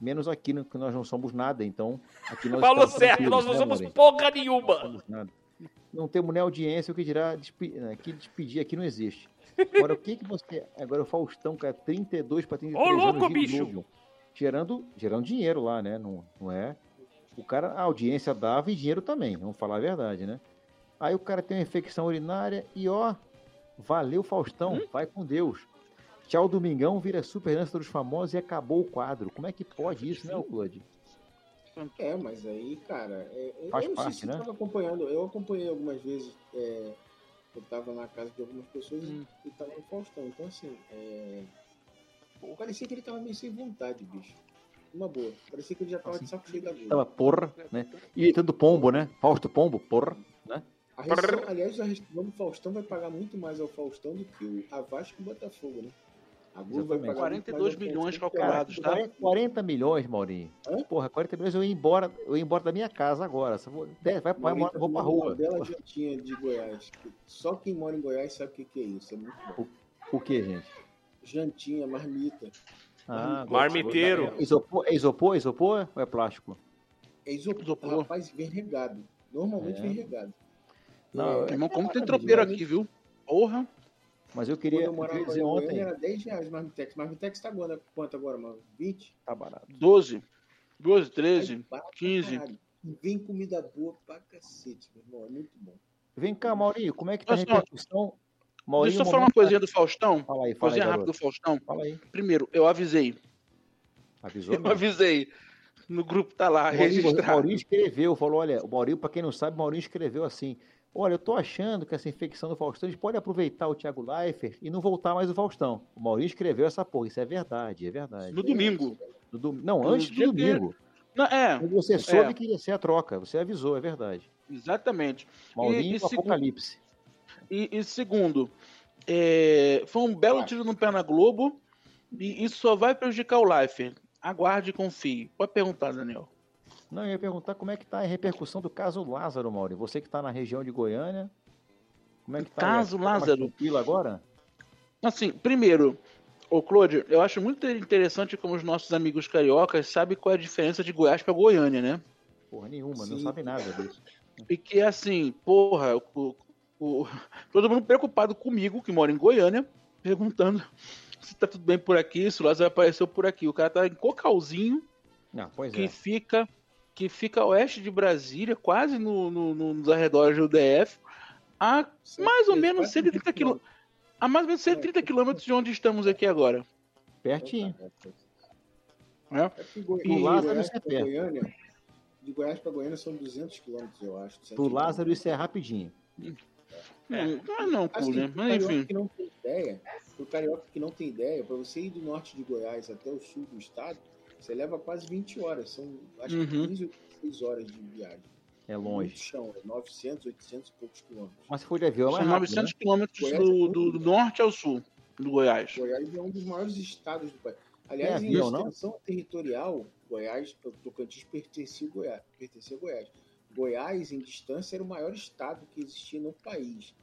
Menos aqui, né, que nós não somos nada, então. Aqui nós Falou certo, nós não né, somos Moreira? porra Não nenhuma. somos nada. Não temos nem audiência, o que dirá despe... né, que despedir aqui não existe. Agora, o que que você. Agora, o Faustão, cara, 32 para 33 Ô, louco, anos de bicho! Gerando, gerando dinheiro lá, né? Não, não é? O cara, a audiência dava e dinheiro também, vamos falar a verdade, né? Aí o cara tem uma infecção urinária e ó, valeu Faustão, Hum? vai com Deus. Tchau, Domingão, vira super dança dos famosos e acabou o quadro. Como é que pode isso, né, Claude? É, mas aí, cara, é, eu Faz não parte, sei se né? eu tava acompanhando. Eu acompanhei algumas vezes. É, eu tava na casa de algumas pessoas Hum. e tava no Faustão. Então, assim, é, parecia que ele tava meio sem vontade, bicho. Uma boa. Parecia que ele já tava de saco cheio da vida. Tava porra, né? E tanto pombo, né? Fausto Pombo, porra. A rescisão, aliás, a rescisão do Faustão vai pagar muito mais ao Faustão do que o a Vasco e o Botafogo, né? A Globo vai Exatamente. pagar muito 42 mais ao milhões calculados, tá? 40, 40 milhões, Maurinho. Hã? Porra, 40 milhões eu ia embora, eu ia embora da minha casa agora. Só vou, vai, vai, vai, Maurício vou pra falou uma rua. bela jantinha de Goiás. Só quem mora em Goiás sabe o que, que é isso. É muito bom. O que, gente? Jantinha, marmita. Ah, Marmiteiro. Isopor, é isopor, isopor ou é plástico? É isopor. Isopor. Rapaz, vem regado. Normalmente É. vem regado. Não, É, Irmão, como tem tropeiro aqui, viu? Porra. Mas eu queria, eu queria dizer Goiânia ontem. era 10 reais Marmitex. Marmitex tá quanto, quanto agora, mano? 20? Tá barato. 12. 12, 13. Aí, barato pra 15. caralho. Vem comida boa pra cacete, meu irmão. É muito bom. Vem cá, Maurinho, como é que tá a Olha só, repercussão? Maurinho, Deixa eu só falar uma coisinha do Faustão. Fala aí, fala aí, Coisinha rápida garoto. do Faustão. Fala aí. Primeiro, eu avisei. Avisou? Eu mesmo? avisei. No grupo tá lá, O Maurinho, o registrado. Maurinho escreveu, falou, olha, o Maurinho, pra quem não sabe, o Maurinho escreveu assim, olha, eu tô achando que essa infecção do Faustão, eles podem aproveitar o Thiago Leifert e não voltar mais o Faustão. O Maurinho escreveu essa porra, isso é verdade, é verdade. No domingo. No dom- Não, No antes do domingo. Não, é, Quando você soube que ia ser a troca, você avisou, é verdade. exatamente. Maurinho e segundo- Apocalipse. E, e segundo, é, foi um belo tiro no pé na Globo e isso só vai prejudicar o Life. Aguarde e confie. Pode perguntar, Daniel. Não, eu ia perguntar como é que tá a repercussão do caso Lázaro, Maurinho. Você que tá na região de Goiânia, como é que tá? Caso Tá mais Lázaro. tranquilo agora? Assim, primeiro, ô Claude, eu acho muito interessante como os nossos amigos cariocas sabem qual é a diferença de Goiás para Goiânia, né? Porra nenhuma, não Sim. sabe nada disso. E que assim, porra, o- o- todo mundo preocupado comigo, que mora em Goiânia, perguntando se tá tudo bem por aqui, se o Lázaro apareceu por aqui. O cara tá em Cocalzinho, Não, pois que é. fica que fica a oeste de Brasília, quase no, no- no- nos arredores do DF, a mais ou menos Quase 130 quilômetros. A mais ou menos 130 quilômetros de onde estamos aqui agora. Pertinho. É que Goi- E de Lázaro Goiás isso é perto. Goiânia, de Goiás para Goiânia são 200 quilômetros, eu acho. Pro Lázaro isso é rapidinho. Não, não é não, Assim, pô, né? Mas carioca enfim. que não tem ideia, pro carioca que não tem ideia, para você ir do norte de Goiás até o sul do estado, você leva quase 20 horas. São acho que Uhum. 15 ou 16 horas de viagem. É Muito longe. chão, é 900, 800 e poucos quilômetros. Mas se for de avião é São rápido, 900 né? quilômetros Goiás é do, do- do norte ao sul do Goiás. Goiás é um dos maiores estados do país. Aliás, Tem em avião, não? extensão territorial, Goiás, Tocantins pertencia ao Goiás, pertencia ao Goiás. Goiás, em distância, era o maior estado que existia no país.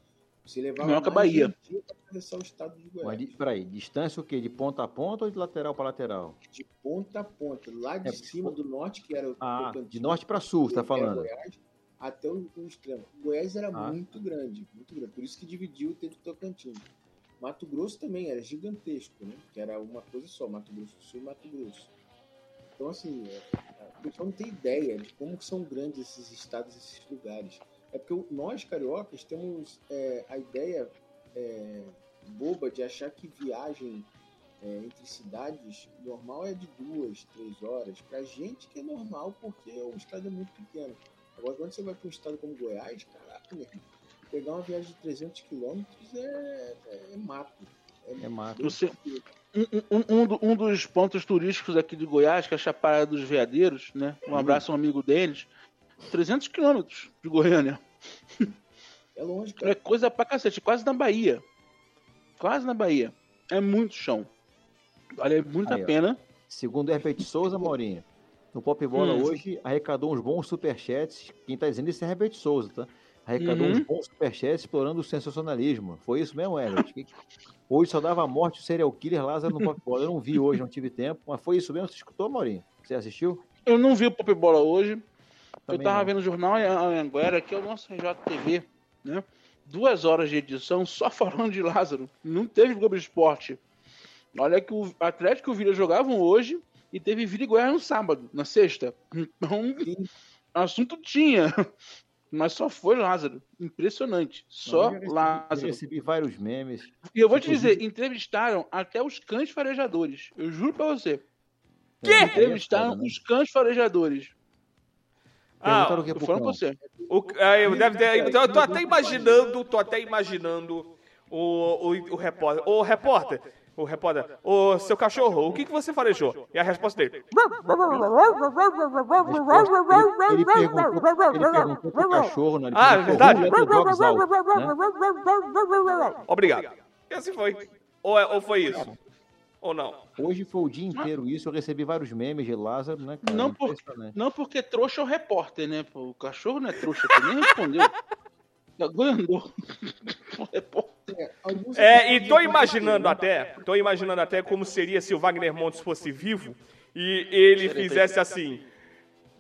Você levava Maior que a Bahia. dia pra atravessar o estado de Goiás. Mas, de- peraí, distância o quê? De ponta a ponta ou de lateral para lateral? De ponta a ponta. Lá de É, cima do norte, que era o Ah, Tocantins, de norte para sul, você tá falando. Goiás, até o, o extremo. Goiás era Ah. muito grande, muito grande. Por isso que dividiu teve Tocantins. Mato Grosso também era gigantesco, né? Que era uma coisa só, Mato Grosso do Sul e Mato Grosso. Então, assim, é, a pessoa não tem ideia de como são grandes esses estados, esses lugares. É porque nós, cariocas, temos é, a ideia é, boba de achar que viagem é, entre cidades normal é de duas, três horas. Pra gente que é normal, porque o estado é muito pequeno. Agora, quando você vai para um estado como Goiás, caraca, meu irmão, pegar uma viagem de 300 quilômetros é, é, é mato. É mato. Você- Um, um- um do- um dos pontos turísticos aqui de Goiás, que é a Chapada dos Veadeiros, né? Um abraço a um amigo deles. 300 quilômetros de Goiânia. É longe, É cara. coisa pra cacete, quase na Bahia. Quase na Bahia. É muito chão. Vale muito a ó. pena. Segundo Herbert Souza, Maurinho, no Pop Bola Hum. hoje arrecadou uns bons superchats. Quem tá dizendo isso é Herbert Souza, tá? Arrecadou Uhum. uns bons superchats explorando o sensacionalismo. Foi isso mesmo, Herbert? Hoje só dava a morte o serial killer Lázaro no Pop Bola. Eu não vi hoje, não tive tempo. Mas foi isso mesmo? Você escutou, Maurinho? Você assistiu? Eu não vi o Pop Bola hoje. Eu Também tava não. vendo o jornal Anguera, que é o nosso RJTV, né? Duas horas de edição só falando de Lázaro. Não teve Globo Esporte. Olha que o Atlético e o Vila jogavam hoje e teve Vila e Goiás no sábado, na sexta. Então, assunto tinha. Mas só foi Lázaro. Impressionante. Só Eu recebi- Eu Lázaro. recebi vários memes. E eu vou te dizer, entrevistaram até os cães farejadores. Eu juro pra você. Quê? Entrevistaram os cães farejadores. Ah, o que pro falando você. O, ah, eu, deve então, eu tô até imaginando, tô até imaginando o, o, o repórter. Ô, repórter, o repórter, ô, seu cachorro, o que, que você farejou? E a resposta dele, Ele perguntou, ele perguntou pro cachorro, né? Ele Ah, perguntou, verdade. Né? obrigado. E assim foi. Ou, é- ou foi isso? Ou não? Hoje foi o dia inteiro isso. Eu recebi vários memes de Lázaro, né? cara? Não por- Impressionante. Não porque trouxa é o repórter, né? O cachorro não é trouxa, que nem respondeu. Repórter. É, É, e tô imaginando até, tô imaginando até como seria se o Wagner Montes fosse vivo e ele fizesse assim.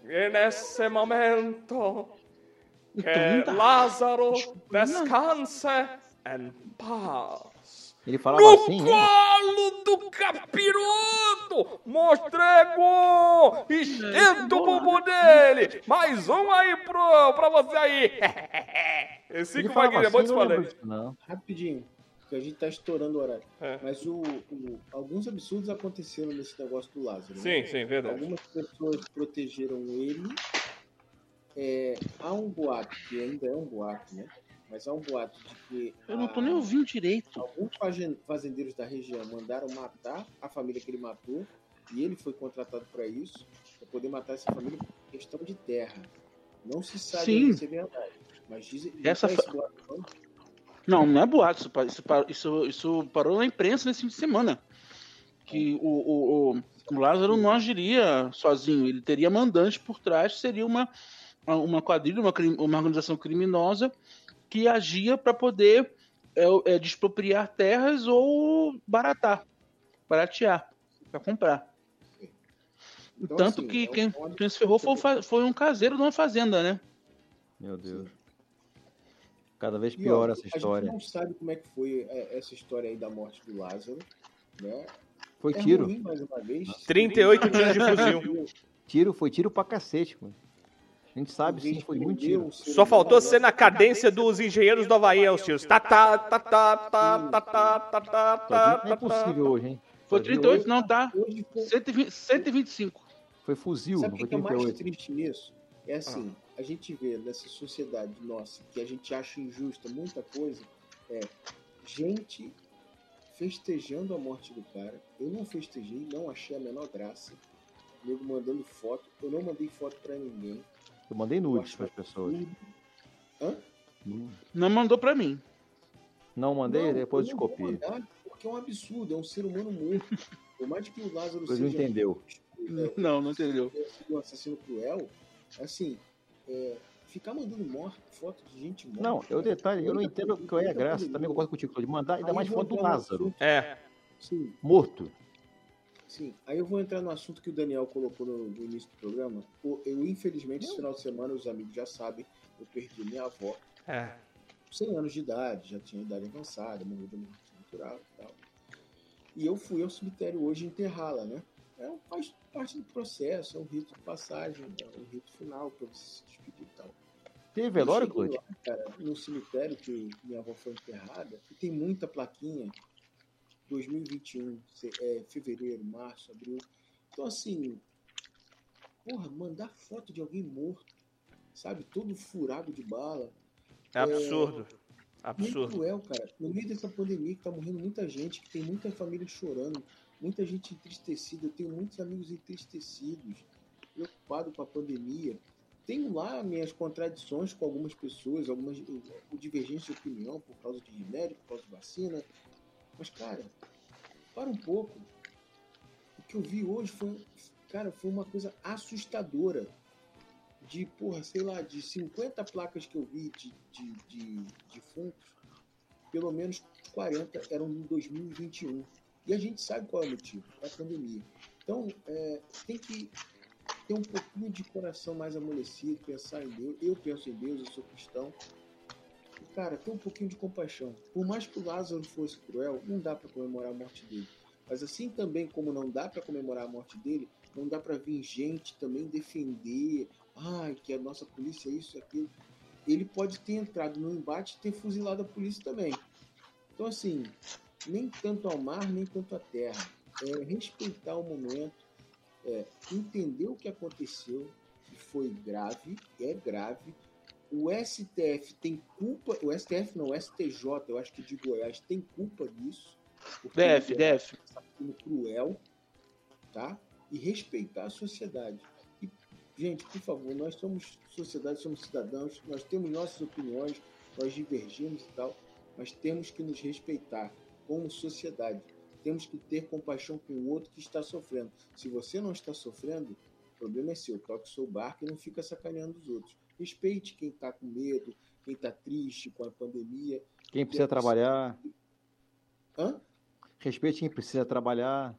E nesse momento que Então, dá. Lázaro descanse em paz. Ele falava No assim, né? colo do capiroto! Mostrego! Esquenta o bumbum dele! Mais um aí pro, pra você aí! Esse que assim, não falou. lembro disso, não. Rapidinho, porque a gente tá estourando o horário. É. Mas o, o- alguns absurdos aconteceram nesse negócio do Lázaro. né? Sim, sim, verdade. Algumas pessoas protegeram ele. É, há um boato, que ainda é um boato, né? Mas há um boato de que Eu não tô a- nem ouvindo direito. alguns fazen- fazendeiros da região mandaram matar a família que ele matou e ele foi contratado para isso, para poder matar essa família por questão de terra. Não se sabe Sim. se é verdade, mas dizem Essa não fa- boato, não? Não, não é boato. Isso, isso, isso, parou na imprensa nesse fim de semana. Que o, o, o, o Lázaro não agiria sozinho. Ele teria mandantes por trás. Seria uma, uma quadrilha, uma, uma organização criminosa que agia para poder é, é, despropriar terras ou baratar. Baratear. Para comprar. Então, Tanto assim, que é um quem, ponto- quem se ferrou foi, foi um caseiro de uma fazenda, né? Meu Deus. Cada vez E, pior ó, essa A gente história. não sabe como é que foi é, essa história aí da morte do Lázaro, né? Foi É tiro. ruim, mais uma vez. 38 tiros de fuzil. Tiro, foi tiro pra cacete, mano. A gente sabe sim, foi muito tiro. Só faltou ser na cadência dos engenheiros do Havaí, os tiros. Tá, tá, tá, tá, tá, tá, tá, tá, tá, Só tá, digo que não é tá, tá. possível hoje, hein? Foi Só digo 38, não, tá? Hoje foi 120, 125. Foi fuzil, Sabe não o foi que é mais 38. triste nisso? É assim, a gente vê nessa sociedade nossa, que a gente acha injusta muita coisa, é gente festejando a morte do cara. Eu não festejei, não achei a menor graça. Nego mandando foto. Eu não mandei foto pra ninguém. Eu mandei nudes pras pessoas. Hã? Não mandou pra mim. Não mandei, Não, depois eu não mandar, Porque é um absurdo, é um ser humano morto. Por mais que o Lázaro Você não seja entendeu. é, Não, não entendeu. tenha sido um assassino cruel, assim, é, ficar mandando morte, foto de gente morta. Não, eu detalhe, eu não entendo qual é a graça, também concordo contigo, Claudio, mandar ainda mais foto do Lázaro, É. Sim, morto. Sim. Aí eu vou entrar no assunto que o Daniel colocou no, no início do programa. Eu, infelizmente, esse final de semana, os amigos já sabem, eu perdi minha avó, É. 100 anos de idade, já tinha idade avançada, morreu de morte natural e tal. E eu fui ao cemitério hoje enterrá-la, né? É, faz parte do processo, é um rito de passagem, é um rito final para você se despedir e tal. Teve Eu velório, lá, cara, no cemitério que minha avó foi enterrada, e tem muita plaquinha. 2021, se- é, fevereiro, março, abril. Então, assim, porra, mandar foto de alguém morto, sabe? Todo furado de bala. É absurdo. Muito Absurdo. cruel, cara. No meio dessa pandemia que tá morrendo muita gente, que tem muita família chorando, muita gente entristecida. Eu tenho muitos amigos entristecidos, preocupados com a pandemia. Tenho lá minhas contradições com algumas pessoas, algumas eh, divergência de opinião por causa de remédio, por causa de vacina. Mas, cara, para um pouco. O que eu vi hoje foi, cara, foi uma coisa assustadora. De, porra, sei lá, de 50 placas que eu vi de, de, de defuntos, pelo menos 40 eram em 2021. E a gente sabe qual é o motivo, é a pandemia. Então, é, tem que ter um pouquinho de coração mais amolecido, pensar em Deus. Eu penso em Deus, eu sou cristão. Cara, ter um pouquinho de compaixão. Por mais que o Lázaro fosse cruel, não dá para comemorar a morte dele. Mas assim também como não dá para comemorar a morte dele, não dá para vir gente também defender, ai, que a nossa polícia é isso e aquilo. Ele pode ter entrado no embate e ter fuzilado a polícia também. Então, assim, nem tanto ao mar, nem tanto à terra. É respeitar o momento, é entender o que aconteceu, que foi grave, é grave. O STF tem culpa, o STF não, o STJ, eu acho que de Goiás, tem culpa disso. DF. um assassino cruel, tá? E respeitar a sociedade. E, gente, por favor, nós somos sociedade, somos cidadãos, nós temos nossas opiniões, nós divergimos e tal, mas temos que nos respeitar como sociedade. Temos que ter compaixão com o outro que está sofrendo. Se você não está sofrendo, o problema é seu. Toque o seu barco e não fica sacaneando os outros. Respeite quem está com medo, quem está triste com a pandemia. Quem precisa trabalhar, Hã? respeite quem precisa trabalhar.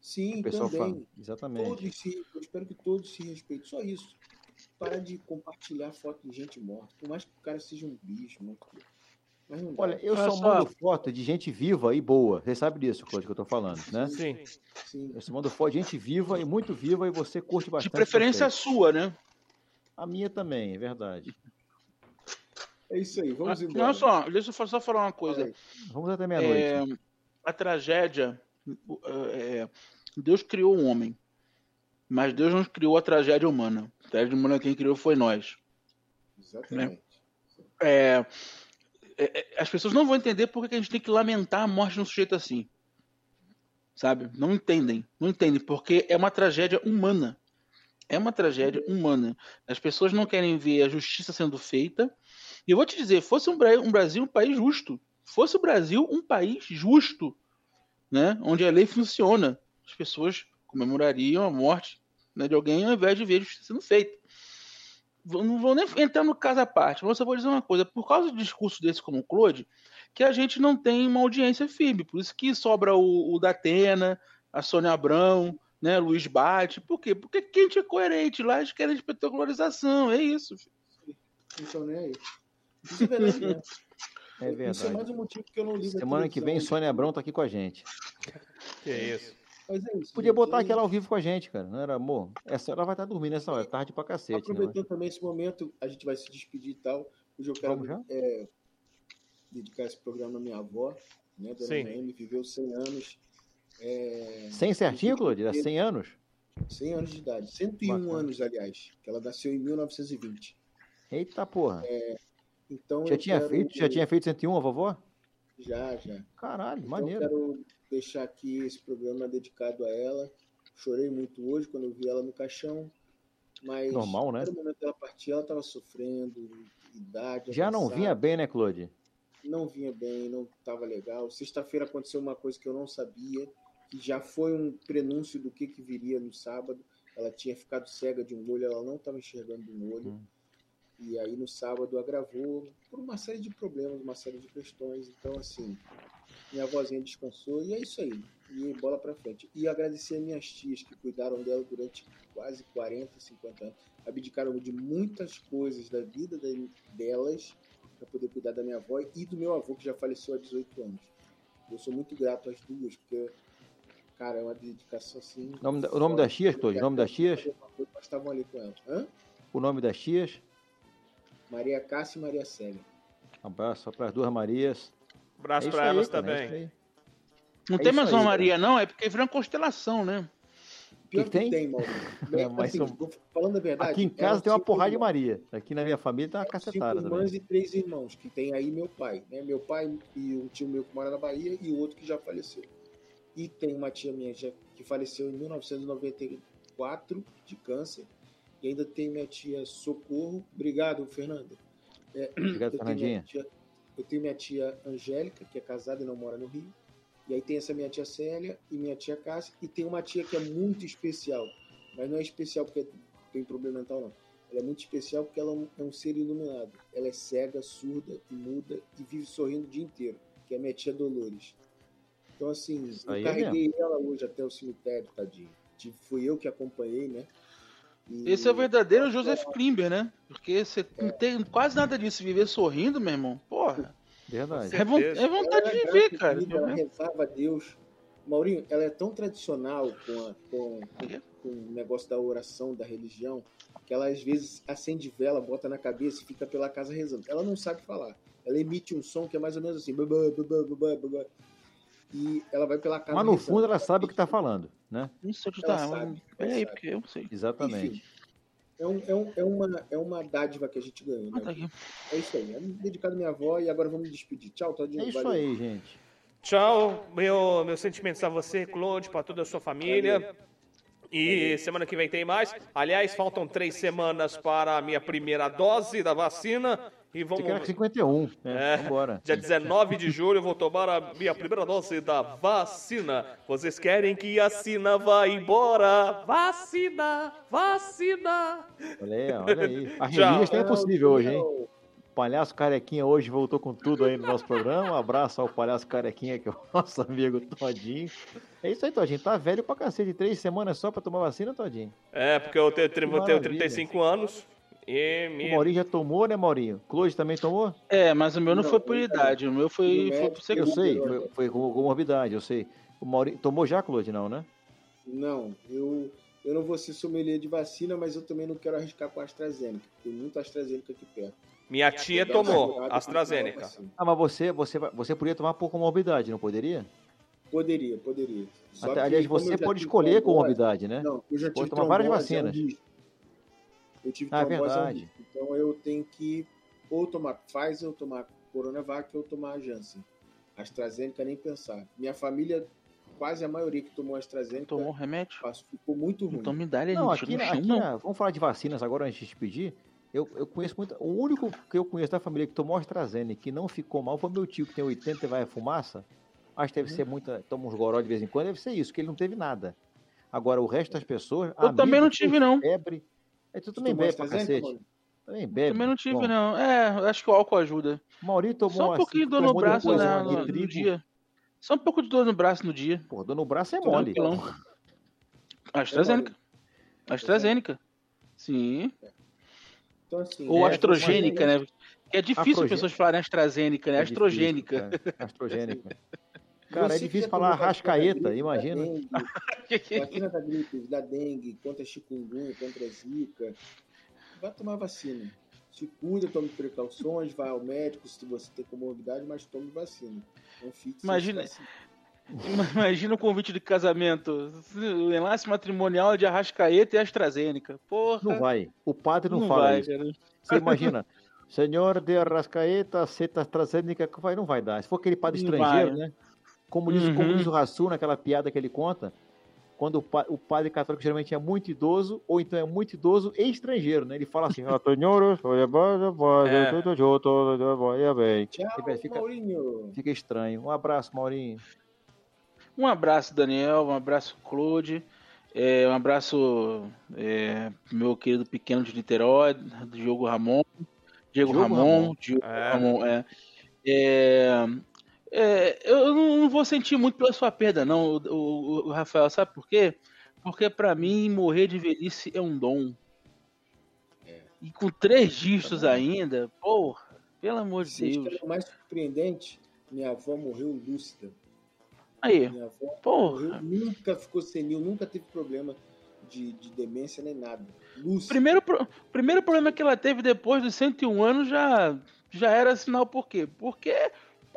Sim, também. fala. Exatamente. Todos se, eu espero que todos se respeitem. Só isso. Parar de compartilhar foto de gente morta. Por mais que o cara seja um bicho, né? Mas não dá. Olha, eu só mando foto de gente viva e boa. Você sabe disso, Claudio, que eu tô falando, né? Sim. Sim. Eu só mando foto de gente viva e muito viva e você curte De bastante. preferência a vocês. sua, né? A minha também, é verdade. É isso aí, vamos Ah, embora. Olha só, deixa eu só falar uma coisa. Vamos até meia-noite. É, a tragédia. é, Deus criou o homem. Mas Deus não criou a tragédia humana. A tragédia humana quem criou foi nós. Exatamente. É, é, é, as pessoas não vão entender porque que a gente tem que lamentar a morte de um sujeito assim. Sabe? Não entendem. Não entendem, porque é uma tragédia humana. É uma tragédia humana. As pessoas não querem ver a justiça sendo feita. E eu vou te dizer, fosse um, um Brasil um país justo, fosse o Brasil um país justo, né? onde a lei funciona, as pessoas comemorariam a morte né, de alguém ao invés de ver a justiça sendo feita não vou nem entrar no caso à parte, mas eu só vou dizer uma coisa. Por causa de discurso desse como o Claude, que a gente não tem uma audiência firme. Por isso que sobra o, o Datena, a Sônia Abrão, né, Luiz Bate. Por quê? Porque quem é coerente lá, eles querem espetacularização. É isso. filho. Então, né? Isso é verdade, né? É Isso é verdade. mais um motivo que eu não ligo a Semana que vem. Sônia Abrão tá aqui com a gente. Que isso. Mas é isso. Podia gente. botar Eu- aquela ao vivo com a gente, cara. Não era, amor? Essa hora vai estar dormindo nessa hora. Tarde pra cacete, né? Aproveitando também esse momento, a gente vai se despedir e tal. Hoje eu quero Vamos já? é, dedicar esse programa à minha avó, né? Dona Sim. Noemi, viveu 100 anos. É, 100 certinho, Claudio? Dá 100 anos? 100 anos de idade. 101 Bacana. anos, aliás. Que ela nasceu em 1920. Eita porra. Então já tinha quero- feito? Já tinha feito 101, a vovó? Já, já. Caralho, Então, maneiro. Eu quero deixar aqui esse programa dedicado a ela. Chorei muito hoje quando eu vi ela no caixão. Mas Normal, né? no momento dela partir, ela estava sofrendo, idade. Já não avançada. vinha bem, né, Claude? não vinha bem, não estava legal. Sexta-feira aconteceu uma coisa que eu não sabia, que já foi um prenúncio do que, que viria no sábado. Ela tinha ficado cega de um olho, ela não estava enxergando de um olho. Hum. E aí no sábado agravou por uma série de problemas, uma série de questões. Então, assim, minha avózinha descansou e é isso aí. E bola pra frente. E agradecer a minhas tias que cuidaram dela durante quase 40, 50 anos. Abdicaram de muitas coisas da vida de- delas para poder cuidar da minha avó e do meu avô, que já faleceu há 18 anos. Eu sou muito grato às duas, porque, cara, é uma dedicação assim. O nome, da- o nome das tias, Cláudio? O nome das tias? Mas estavam ali com ela. Hã? O nome das tias? Maria Cássia e Maria Célia. Um abraço para as duas Marias. Abraço É aí, elas cara, é também. aí. Não É tem mais aí, uma cara. Maria, não? É porque virou uma constelação, né? Pior Que que, tem? tem, Mauro. É, mas assim, são- falando a verdade. Aqui em casa eram tem uma cinco porrada de. Maria. Aqui na minha família tem uma Cinco cacetada irmãs também. e três irmãos, que tem aí meu pai. Né? Meu pai e um tio meu que mora na Bahia e o outro que já faleceu. E tem uma tia minha que faleceu em 1994 de câncer. E ainda tem minha tia Socorro. Obrigado, Fernanda. É, Obrigado, eu, tenho Fernandinha. tia, eu tenho minha tia Angélica, que é casada e não mora no Rio. E aí tem essa minha tia Célia e minha tia Cássia. E tem uma tia que é muito especial. Mas não é especial porque tem problema mental, não. Ela é muito especial porque ela é um, é um ser iluminado. Ela é cega, surda e muda e vive sorrindo o dia inteiro. Que é a minha tia Dolores. Então, assim, eu aí é carreguei ela hoje até o cemitério, tadinho. Tive- Fui eu que acompanhei, né? E- Esse é o verdadeiro Joseph Klimber, né? Porque você não tem quase nada disso. Viver sorrindo, meu irmão. Porra. Verdade. É, é vontade Ela de era viver, cara. Ela rezava a Deus. Maurinho, ela é tão tradicional com, a- com, com, com o negócio da oração, da religião, que ela às vezes acende vela, bota na cabeça e fica pela casa rezando. Ela não sabe falar. Ela emite um som que é mais ou menos assim. babá, babá, babá, babá. E ela vai pela casa Mas no fundo ela sabe o que está falando, né? Não sei tá. sabe, mas- ela Peraí, sabe. porque eu não sei. Exatamente. Enfim, é, um, é, um, é, uma, é uma dádiva que a gente ganhou. Ah, tá Né? É isso aí. É dedicado à minha avó e agora vamos me despedir. Tchau, Todinho. É isso valeu. aí, gente. Tchau, meu, meus sentimentos a você, Claude, pra toda a sua família. E semana que vem tem mais. Aliás, faltam três semanas para a minha primeira dose da vacina. E Você quer vamos. 51, né? É, Vambora. dia 19 de julho eu vou tomar a minha primeira dose da vacina. Vocês querem que a Sina vá embora? Vacina, vacina. Olha aí, olha aí. A revista é possível hoje, hein? O Palhaço Carequinha hoje voltou com tudo aí no nosso programa. Um abraço ao Palhaço Carequinha, que é o nosso amigo Todinho. É isso aí, Todinho. Tá velho pra cacete. Três semanas só pra tomar vacina, Todinho. É, porque eu tenho, eu tenho maravilha. 35 anos. E O. Maurinho já tomou, né, Maurinho? Claude também tomou? É, mas o meu não, Não, foi por idade. O meu foi, no foi por ser Eu sei, foi, foi com com morbidade, eu sei. O Maurinho tomou já, Claude, não, né? Não, eu, eu não vou ser sommelier de vacina, mas eu também não quero arriscar com a AstraZeneca. Tem muita AstraZeneca aqui perto. Minha tia tomou AstraZeneca. com a vacina. Ah, mas você, você, você poderia tomar por comorbidade, não poderia? Poderia, poderia. Só Até, que aliás, você pode escolher comorbidade, né? Não, eu já Pode tive tomar várias é um vacinas. risco. Eu tive Ah, é trombose. Então eu tenho que ou tomar Pfizer, ou tomar Coronavac, ou tomar Janssen. AstraZeneca nem pensar. Minha família, quase a maioria que tomou AstraZeneca, Tomou remédio? ficou muito ruim. Então me dá ele Não, aqui, no chão, aqui não. vamos falar de vacinas agora antes de despedir. Eu, eu conheço muito. O único que eu conheço da família que tomou AstraZeneca que não ficou mal foi meu tio, que tem 80 e vai a fumaça. Acho que deve Uhum. ser muita. Toma uns goró de vez em quando, deve ser isso, que ele não teve nada. Agora, o resto das pessoas. Eu também não tive, não. Febre. É, tu também bebe pra AstraZeneca, cacete. mano? Também bebe. Também não tive, Bom, não. É, acho que o álcool ajuda. Maurício tomou Só um pouquinho de dor no braço depois né, no, no dia. Só um pouco de dor no braço no dia. Pô, dor no braço é mole. Tranquilão. AstraZeneca. AstraZeneca. Sim. Então, assim, Ou é, astrogênica, né? Que é difícil as pessoas falarem AstraZeneca, né? É Astrogênica. difícil. Astrogênica. Cara, é difícil falar rascaeta, imagina. da dengue, Vacina da gripe, da dengue, contra chikungunya, contra zika. Vai tomar vacina. Se cuida, tome precauções, vá ao médico se você tem comorbidade, mas tome vacina. Não fique Imagina-. Imagina o convite de casamento. O enlace matrimonial é de Arrascaeta e AstraZeneca. Porra. Não vai. O padre não, Não fala vai, isso. cara. Você imagina, senhor de Arrascaeta, aceita AstraZeneca, vai, não vai dar. Se for aquele padre Não estrangeiro, vai. né? Como diz, Uhum. como diz o Rassu naquela piada que ele conta, quando o, pa- o padre católico geralmente é muito idoso, ou então é muito idoso e estrangeiro, né? Ele fala assim, "Ah, senhores, olha, olha, olha, É. tudo junto, olha, olha bem. Tchau, Ele fica- Maurinho. Fica estranho. Um abraço, Maurinho. Um abraço, Daniel. Um abraço, Claude. É, um abraço é, meu querido pequeno de Niterói, do Diogo Ramon. Diego Diogo Ramon, Ramon. Diogo É. Ramon, é. É, é, eu não vou sentir muito pela sua perda, não, o, o- o Rafael, sabe por quê? Porque pra mim morrer de velhice é um dom. E com três dígitos ainda, porra, pelo amor de Deus. o mais surpreendente? Minha avó morreu lúcida. Aí, Minha avó porra. morreu, nunca ficou senil, nunca teve problema de, de demência nem nada. Lúcida. Primeiro, pro- primeiro problema que ela teve depois dos 101 anos já, já era sinal por quê? Porque,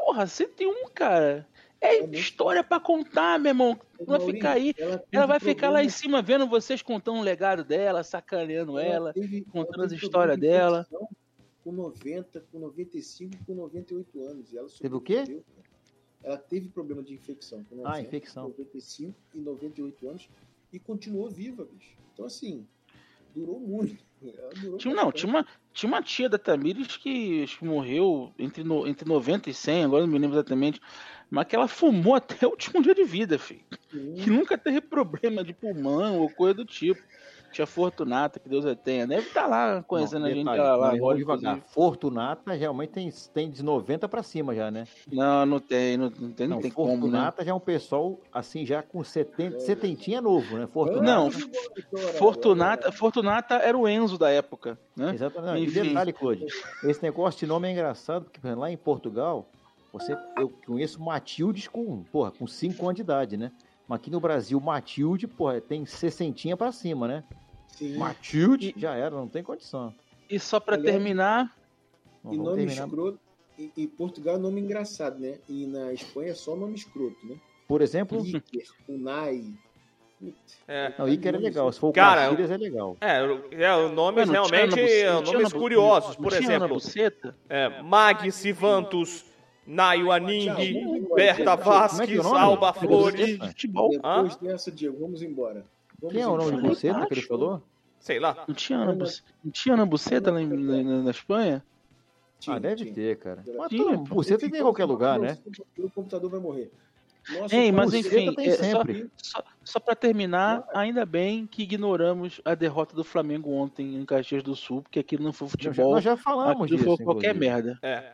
porra, 101, cara, é história pra contar, meu irmão. Não vai ficar aí. ela vai ficar lá em cima vendo vocês contando o legado dela, sacaneando ela. teve- contando as histórias dela. Com 90, com 95, com 98 anos. E ela Teve o quê? Ela teve problema de infecção com 90, Ah, infecção. 95 e 98 anos e continuou viva, bicho. Então, assim, durou muito. Ela durou Tinha, não, tinha uma, tinha uma tia da Tamires que, que morreu entre, no- entre 90 e 100, agora não me lembro exatamente. Mas que ela fumou até o último dia de vida, filho. Sim. que nunca teve problema de pulmão ou coisa do tipo. Tia Fortunata, que Deus a tenha. Deve estar lá conhecendo Não, a gente detalhe, lá, agora. devagar. inclusive. Fortunata realmente tem, tem de 90 pra cima já, né? Não, não tem, não, não tem, não Não, tem né? Fortunata já é um pessoal assim, já com 70, setentinha novo, né? Fortunata. Não, Fortunata. Fortunata era o Enzo da época, né? Exatamente. E Enfim. detalhe, Claude, esse negócio de nome é engraçado, porque lá em Portugal, você, eu conheço Matildes com, porra, com 5 anos de idade, né? Mas aqui no Brasil, Matilde, porra, tem 60 pra cima, né? Sim. Matilde, E- já era, não tem condição. E só pra Aliás, terminar, Não, E nome terminar. escroto. E, e Portugal é nome engraçado, né? E na Espanha é só nome escroto, né? Por exemplo, Iker, Unai. Putz, É. não, Iker é legal, se for o Cara, é legal. É, é o nomes realmente são tinha nomes curiosos. não Por exemplo, é, Mag Sivantus, Nayo Aning. Berta é é Vasques? Alba Flores, Buceta? Futebol. Depois dessa, Diego, vamos embora. Vamos Quem é o nome de você que ele falou? sei lá. Não tinha Ana, não tinha Ana Buceta lá na, na Espanha? Tinha, ah, deve tinha. ter, cara. Mas Tinha, você tem em qualquer lugar, né? O computador vai morrer. Nossa, Ei, mas Buceta enfim, tem é, só, sempre. só, só pra terminar, ainda bem que ignoramos a derrota do Flamengo ontem em Caxias do Sul, porque aquilo não foi futebol, nós já falamos aquilo disso. foi qualquer inclusive. merda. É.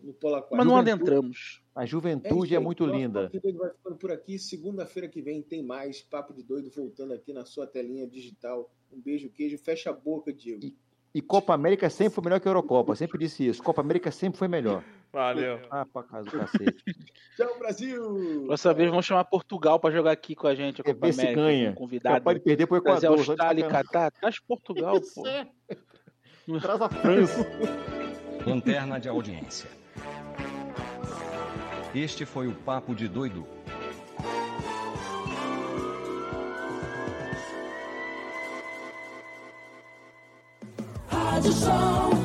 No Pola 4. Mas não adentramos. A juventude é, aí, muito linda. Papo de Doido vai ficando por aqui. Segunda-feira que vem tem mais Papo de Doido voltando aqui na sua telinha digital. Um beijo, queijo. Fecha a boca, Diego. E Copa América sempre foi melhor que a Eurocopa. Sempre disse isso. Copa América sempre foi melhor. Valeu. Ah, pra casa do cacete. Tchau, Brasil! Próxima vez vamos chamar Portugal pra jogar aqui com a gente, a Quer Copa ver se América, ganha. convidado. Capaz de perder pro Trazer Equador. só de Austrália e. Catar. Traz Portugal, pô. Traz a França. Lanterna de audiência. Este foi o Papo de Doido. Rádio Show